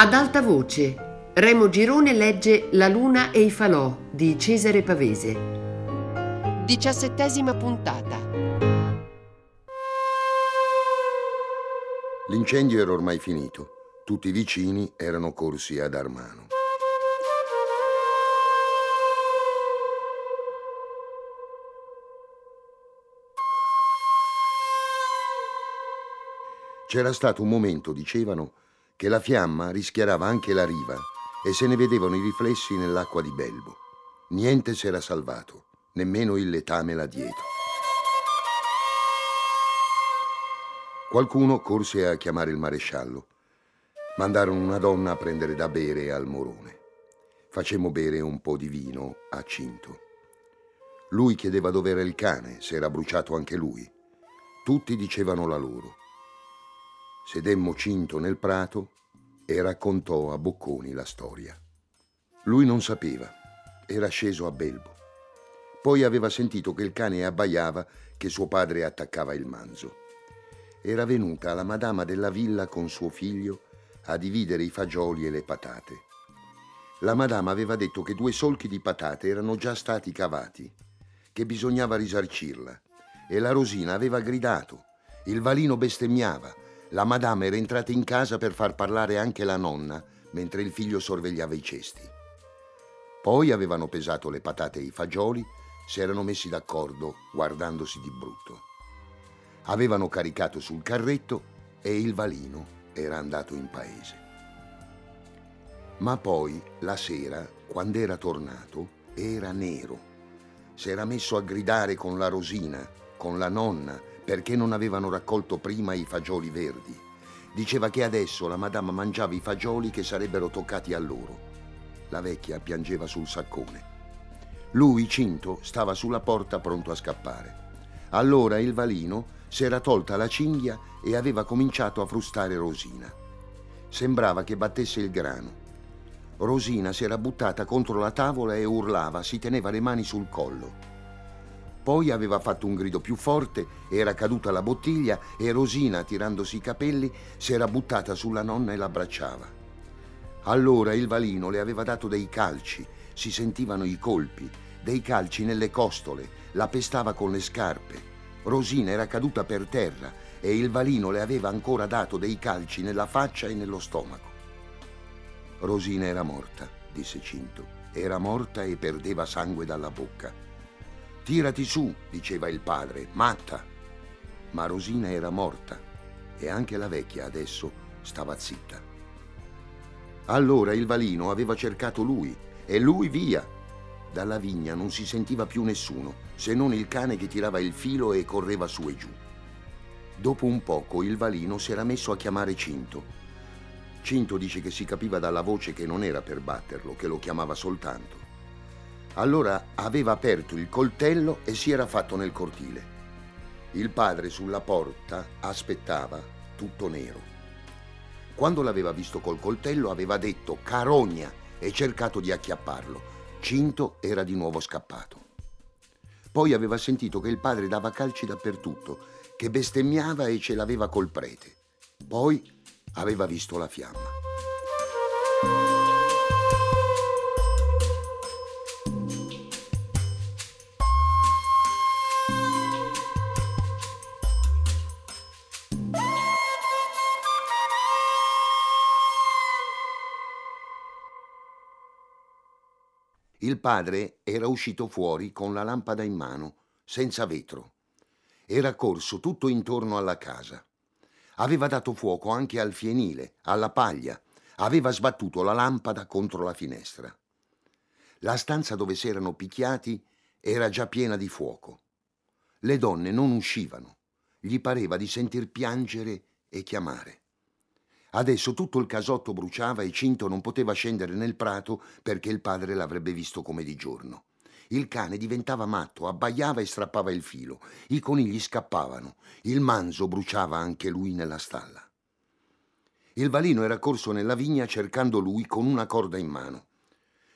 Ad alta voce, Remo Girone legge La luna e i falò di Cesare Pavese. Diciassettesima puntata. L'incendio era ormai finito. Tutti i vicini erano corsi a dar mano. C'era stato un momento, dicevano, che la fiamma rischiarava anche la riva e se ne vedevano i riflessi nell'acqua di Belbo. Niente s'era salvato, nemmeno il letame là dietro. Qualcuno corse a chiamare il maresciallo. Mandarono una donna a prendere da bere al morone. Facemmo bere un po' di vino a Cinto. Lui chiedeva dove era il cane, se era bruciato anche lui. Tutti dicevano la loro. Sedemmo Cinto nel prato e raccontò a Bocconi la storia. Lui non sapeva, era sceso a Belbo. Poi aveva sentito che il cane abbaiava che suo padre attaccava il manzo. Era venuta la madama della villa con suo figlio a dividere i fagioli e le patate. La madama aveva detto che due solchi di patate erano già stati cavati, che bisognava risarcirla, e la Rosina aveva gridato, il valino bestemmiava, la madama era entrata in casa per far parlare anche la nonna mentre il figlio sorvegliava i cesti. Poi avevano pesato le patate e i fagioli, si erano messi d'accordo guardandosi di brutto. Avevano caricato sul carretto e il valino era andato in paese. Ma poi, la sera, quando era tornato, era nero. Si era messo a gridare con la Rosina, con la nonna, perché non avevano raccolto prima i fagioli verdi. Diceva che adesso la madama mangiava i fagioli che sarebbero toccati a loro. La vecchia piangeva sul saccone. Lui, Cinto, stava sulla porta pronto a scappare. Allora il valino si era tolta la cinghia e aveva cominciato a frustare Rosina. Sembrava che battesse il grano. Rosina si era buttata contro la tavola e urlava, si teneva le mani sul collo. Poi aveva fatto un grido più forte, era caduta la bottiglia e Rosina, tirandosi i capelli, si era buttata sulla nonna e l'abbracciava. Allora il valino le aveva dato dei calci, si sentivano i colpi, dei calci nelle costole, la pestava con le scarpe. Rosina era caduta per terra e il valino le aveva ancora dato dei calci nella faccia e nello stomaco. Rosina era morta, disse Cinto. Era morta e perdeva sangue dalla bocca. Tirati su, diceva il padre, matta. Ma Rosina era morta e anche la vecchia adesso stava zitta. Allora il valino aveva cercato lui e lui via. Dalla vigna non si sentiva più nessuno, se non il cane che tirava il filo e correva su e giù. Dopo un poco il valino si era messo a chiamare Cinto. Cinto dice che si capiva dalla voce che non era per batterlo, che lo chiamava soltanto. Allora aveva aperto il coltello e si era fatto nel cortile. Il padre sulla porta aspettava, tutto nero. Quando l'aveva visto col coltello aveva detto carogna e cercato di acchiapparlo. Cinto era di nuovo scappato. Poi aveva sentito che il padre dava calci dappertutto, che bestemmiava e ce l'aveva col prete. Poi aveva visto la fiamma. Padre era uscito fuori con la lampada in mano, senza vetro. Era corso tutto intorno alla casa. Aveva dato fuoco anche al fienile, alla paglia. Aveva sbattuto la lampada contro la finestra. La stanza dove si erano picchiati era già piena di fuoco. Le donne non uscivano. Gli pareva di sentir piangere e chiamare. Adesso tutto il casotto bruciava e Cinto non poteva scendere nel prato perché il padre l'avrebbe visto come di giorno. Il cane diventava matto, abbaiava e strappava il filo. I conigli scappavano. Il manzo bruciava anche lui nella stalla. Il valino era corso nella vigna cercando lui con una corda in mano.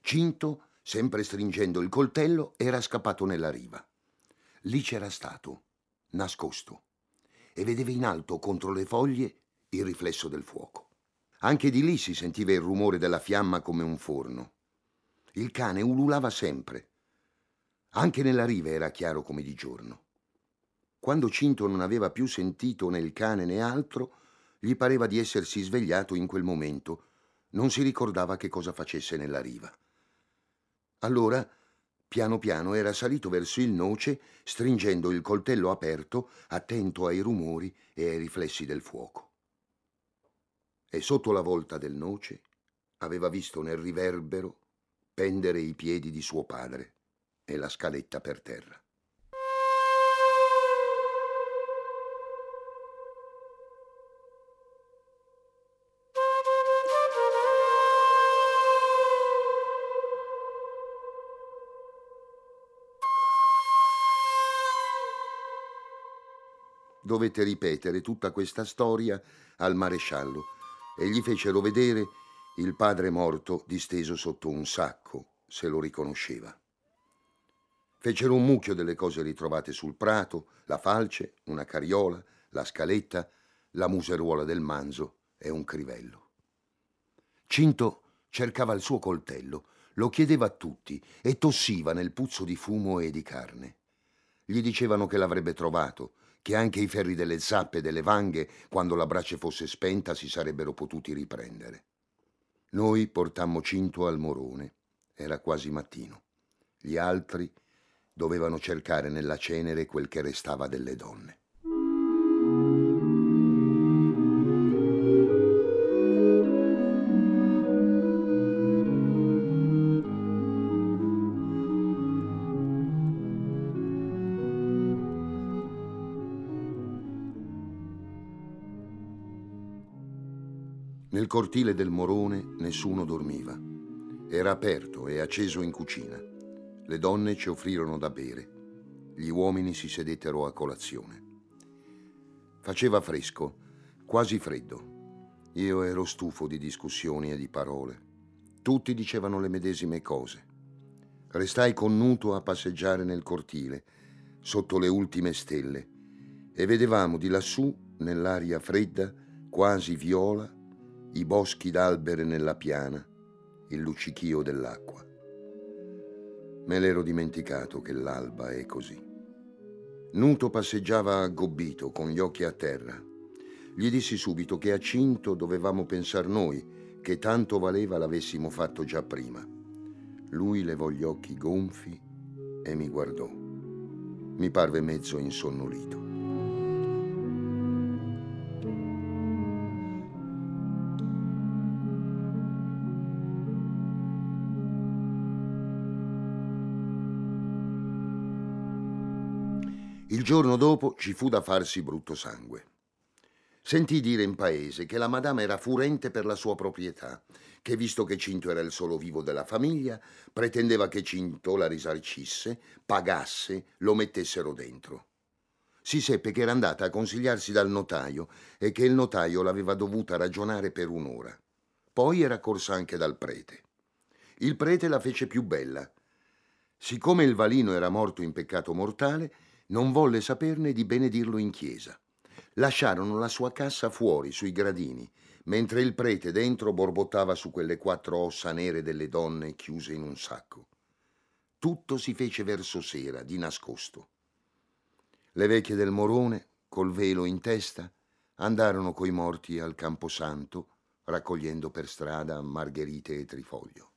Cinto, sempre stringendo il coltello, era scappato nella riva. Lì c'era stato, nascosto, e vedeva in alto contro le foglie il riflesso del fuoco. Anche di lì si sentiva il rumore della fiamma come un forno. Il cane ululava sempre. Anche nella riva era chiaro come di giorno. Quando Cinto non aveva più sentito né il cane né altro, gli pareva di essersi svegliato in quel momento. Non si ricordava che cosa facesse nella riva. Allora, piano piano, era salito verso il noce, stringendo il coltello aperto, attento ai rumori e ai riflessi del fuoco. E sotto la volta del noce aveva visto nel riverbero pendere i piedi di suo padre e la scaletta per terra. Dovette ripetere tutta questa storia al maresciallo e gli fecero vedere il padre morto disteso sotto un sacco, se lo riconosceva. Fecero un mucchio delle cose ritrovate sul prato, la falce, una carriola, la scaletta, la museruola del manzo e un crivello. Cinto cercava il suo coltello, lo chiedeva a tutti e tossiva nel puzzo di fumo e di carne. Gli dicevano che l'avrebbe trovato, che anche i ferri delle zappe e delle vanghe, quando la brace fosse spenta, si sarebbero potuti riprendere. Noi portammo Cinto al morone. Era quasi mattino. Gli altri dovevano cercare nella cenere quel che restava delle donne. Nel cortile del Morone nessuno dormiva. Era aperto e acceso in cucina. Le donne ci offrirono da bere. Gli uomini si sedettero a colazione. Faceva fresco, quasi freddo. Io ero stufo di discussioni e di parole. Tutti dicevano le medesime cose. Restai connuto a passeggiare nel cortile, sotto le ultime stelle, e vedevamo di lassù, nell'aria fredda, quasi viola, i boschi d'albere nella piana, il luccichio dell'acqua. Me l'ero dimenticato che l'alba è così. Nuto passeggiava aggobbito, con gli occhi a terra. Gli dissi subito che a Cinto dovevamo pensar noi, che tanto valeva l'avessimo fatto già prima. Lui levò gli occhi gonfi e mi guardò. Mi parve mezzo insonnolito. Il giorno dopo ci fu da farsi brutto sangue. Sentì dire in paese che la madama era furente per la sua proprietà, che visto che Cinto era il solo vivo della famiglia, pretendeva che Cinto la risarcisse, pagasse, lo mettessero dentro. Si seppe che era andata a consigliarsi dal notaio e che il notaio l'aveva dovuta ragionare per un'ora. Poi era corsa anche dal prete. Il prete la fece più bella. Siccome il valino era morto in peccato mortale, non volle saperne di benedirlo in chiesa. Lasciarono la sua cassa fuori, sui gradini, mentre il prete dentro borbottava su quelle quattro ossa nere delle donne chiuse in un sacco. Tutto si fece verso sera, di nascosto. Le vecchie del Morone, col velo in testa, andarono coi morti al Camposanto, raccogliendo per strada margherite e trifoglio.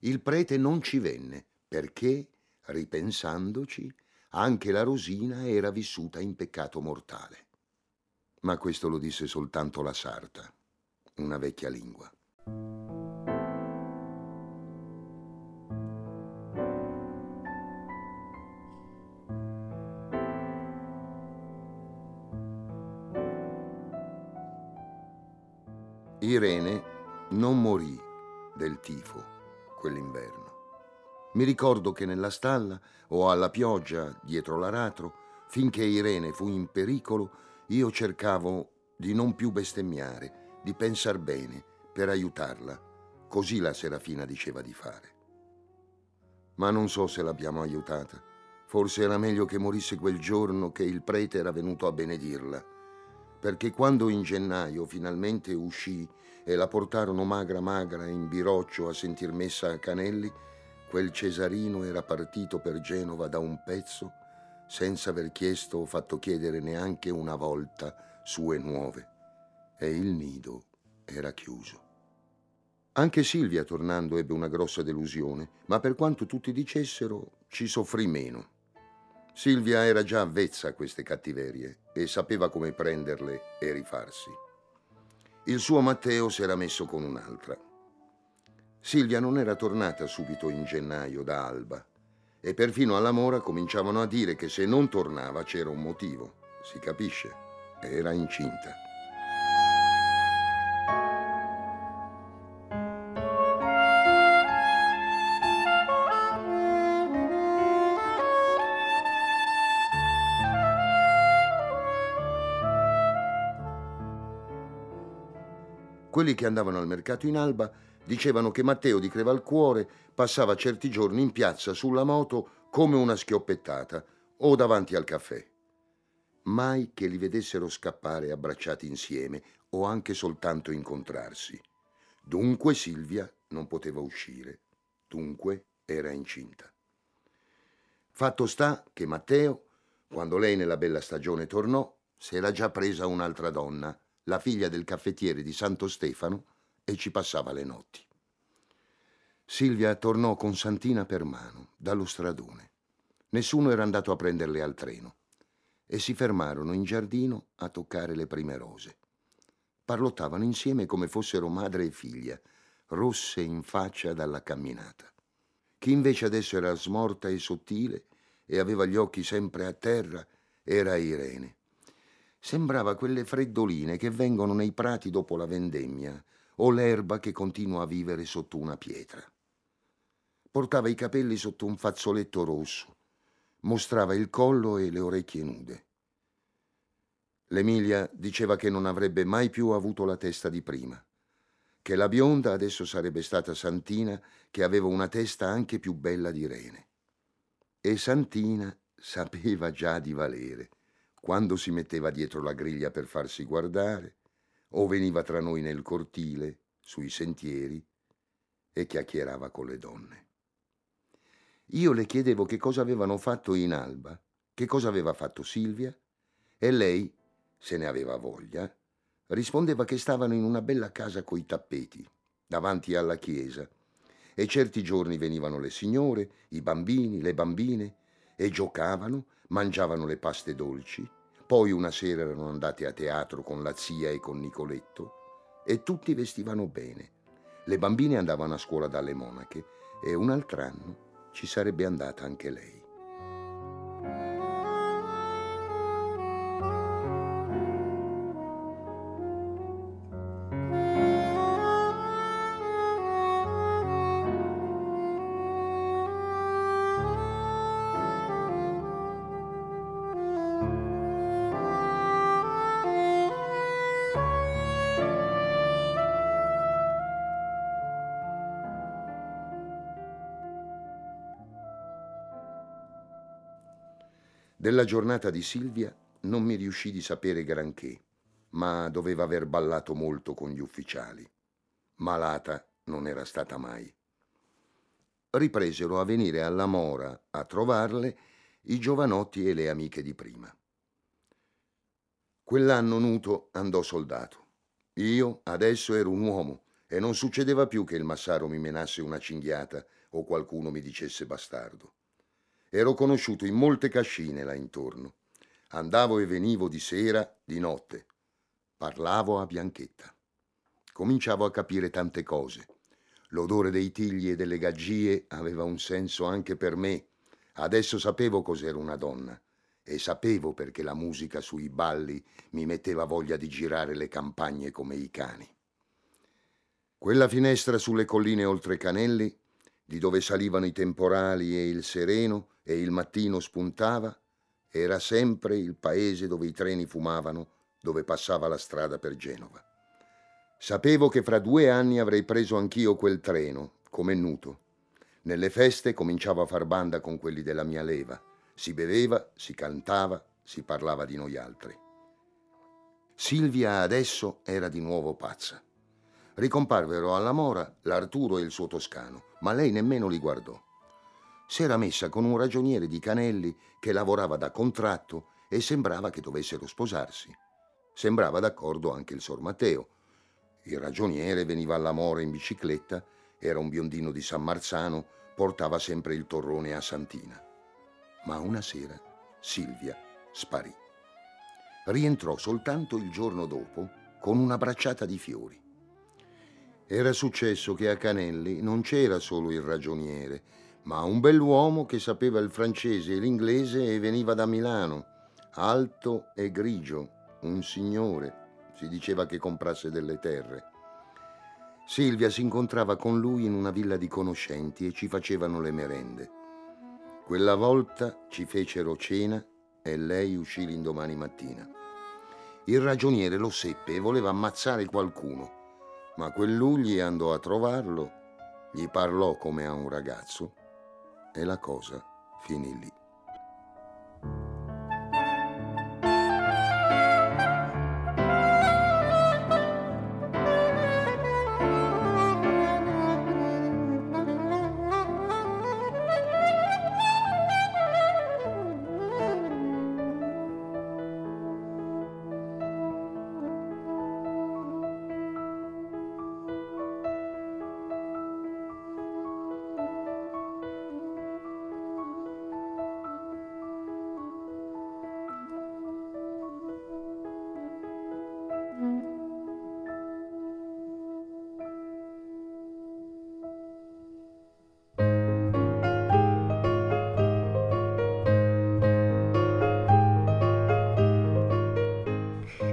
Il prete non ci venne perché, ripensandoci, anche la Rosina era vissuta in peccato mortale. Ma questo lo disse soltanto la sarta, una vecchia lingua. Irene non morì del tifo quell'inverno. Mi ricordo che nella stalla o alla pioggia dietro l'aratro, finché Irene fu in pericolo, io cercavo di non più bestemmiare, di pensar bene per aiutarla. Così la Serafina diceva di fare. Ma non so se l'abbiamo aiutata. Forse era meglio che morisse quel giorno che il prete era venuto a benedirla. perché quando in gennaio finalmente uscì e la portarono magra magra in biroccio a sentir messa a Canelli, quel Cesarino era partito per Genova da un pezzo senza aver chiesto o fatto chiedere neanche una volta sue nuove e il nido era chiuso. Anche Silvia, tornando, ebbe una grossa delusione, ma per quanto tutti dicessero, ci soffrì meno. Silvia era già avvezza a queste cattiverie e sapeva come prenderle e rifarsi. Il suo Matteo si era messo con un'altra. Silvia non era tornata subito in gennaio da Alba e perfino alla Mora cominciavano a dire che se non tornava c'era un motivo, si capisce, era incinta. Quelli che andavano al mercato in Alba dicevano che Matteo di Crevalcuore passava certi giorni in piazza sulla moto come una schioppettata o davanti al caffè. Mai che li vedessero scappare abbracciati insieme o anche soltanto incontrarsi. Dunque Silvia non poteva uscire. Dunque era incinta. Fatto sta che Matteo, quando lei nella bella stagione tornò, si era già presa un'altra donna la figlia del caffettiere di Santo Stefano, e ci passava le notti. Silvia tornò con Santina per mano, dallo stradone. Nessuno era andato a prenderle al treno e si fermarono in giardino a toccare le prime rose. Parlottavano insieme come fossero madre e figlia, rosse in faccia dalla camminata. Chi invece adesso era smorta e sottile e aveva gli occhi sempre a terra era Irene sembrava quelle freddoline che vengono nei prati dopo la vendemmia o l'erba che continua a vivere sotto una pietra. Portava i capelli sotto un fazzoletto rosso, mostrava il collo e le orecchie nude. L'Emilia diceva che non avrebbe mai più avuto la testa di prima, che la bionda adesso sarebbe stata Santina che aveva una testa anche più bella di Rene. E Santina sapeva già di valere quando si metteva dietro la griglia per farsi guardare, o veniva tra noi nel cortile, sui sentieri, e chiacchierava con le donne. Io le chiedevo che cosa avevano fatto in Alba, che cosa aveva fatto Silvia, e lei, se ne aveva voglia, rispondeva che stavano in una bella casa coi tappeti, davanti alla chiesa, e certi giorni venivano le signore, i bambini, le bambine, e giocavano mangiavano le paste dolci, poi una sera erano andati a teatro con la zia e con Nicoletto e tutti vestivano bene. Le bambine andavano a scuola dalle monache e un altro anno ci sarebbe andata anche lei. Della giornata di Silvia non mi riuscì di sapere granché, ma doveva aver ballato molto con gli ufficiali. Malata non era stata mai. Ripresero a venire alla Mora a trovarle i giovanotti e le amiche di prima. Quell'anno Nuto andò soldato. Io adesso ero un uomo e non succedeva più che il massaro mi menasse una cinghiata o qualcuno mi dicesse bastardo. Ero conosciuto in molte cascine là intorno. Andavo e venivo di sera, di notte. Parlavo a Bianchetta. Cominciavo a capire tante cose. L'odore dei tigli e delle gaggie aveva un senso anche per me. Adesso sapevo cos'era una donna e sapevo perché la musica sui balli mi metteva voglia di girare le campagne come i cani. Quella finestra sulle colline oltre Canelli, di dove salivano i temporali e il sereno, e il mattino spuntava, era sempre il paese dove i treni fumavano, dove passava la strada per Genova. Sapevo che fra due anni avrei preso anch'io quel treno, come nuto. Nelle feste cominciavo a far banda con quelli della mia leva. Si beveva, si cantava, si parlava di noi altri. Silvia adesso era di nuovo pazza. Ricomparvero alla mora l'Arturo e il suo toscano, ma lei nemmeno li guardò. S'era messa con un ragioniere di Canelli che lavorava da contratto e sembrava che dovessero sposarsi. Sembrava d'accordo anche il Sor Matteo. Il ragioniere veniva alla mora in bicicletta, era un biondino di San Marzano, portava sempre il torrone a Santina. Ma una sera Silvia sparì. Rientrò soltanto il giorno dopo con una bracciata di fiori. Era successo che a Canelli non c'era solo il ragioniere, ma un bell'uomo che sapeva il francese e l'inglese e veniva da Milano, alto e grigio, un signore, si diceva che comprasse delle terre. Silvia si incontrava con lui in una villa di conoscenti e ci facevano le merende. Quella volta ci fecero cena e lei uscì l'indomani mattina. Il ragioniere lo seppe e voleva ammazzare qualcuno, ma quell'ugli andò a trovarlo, gli parlò come a un ragazzo e la cosa finì lì.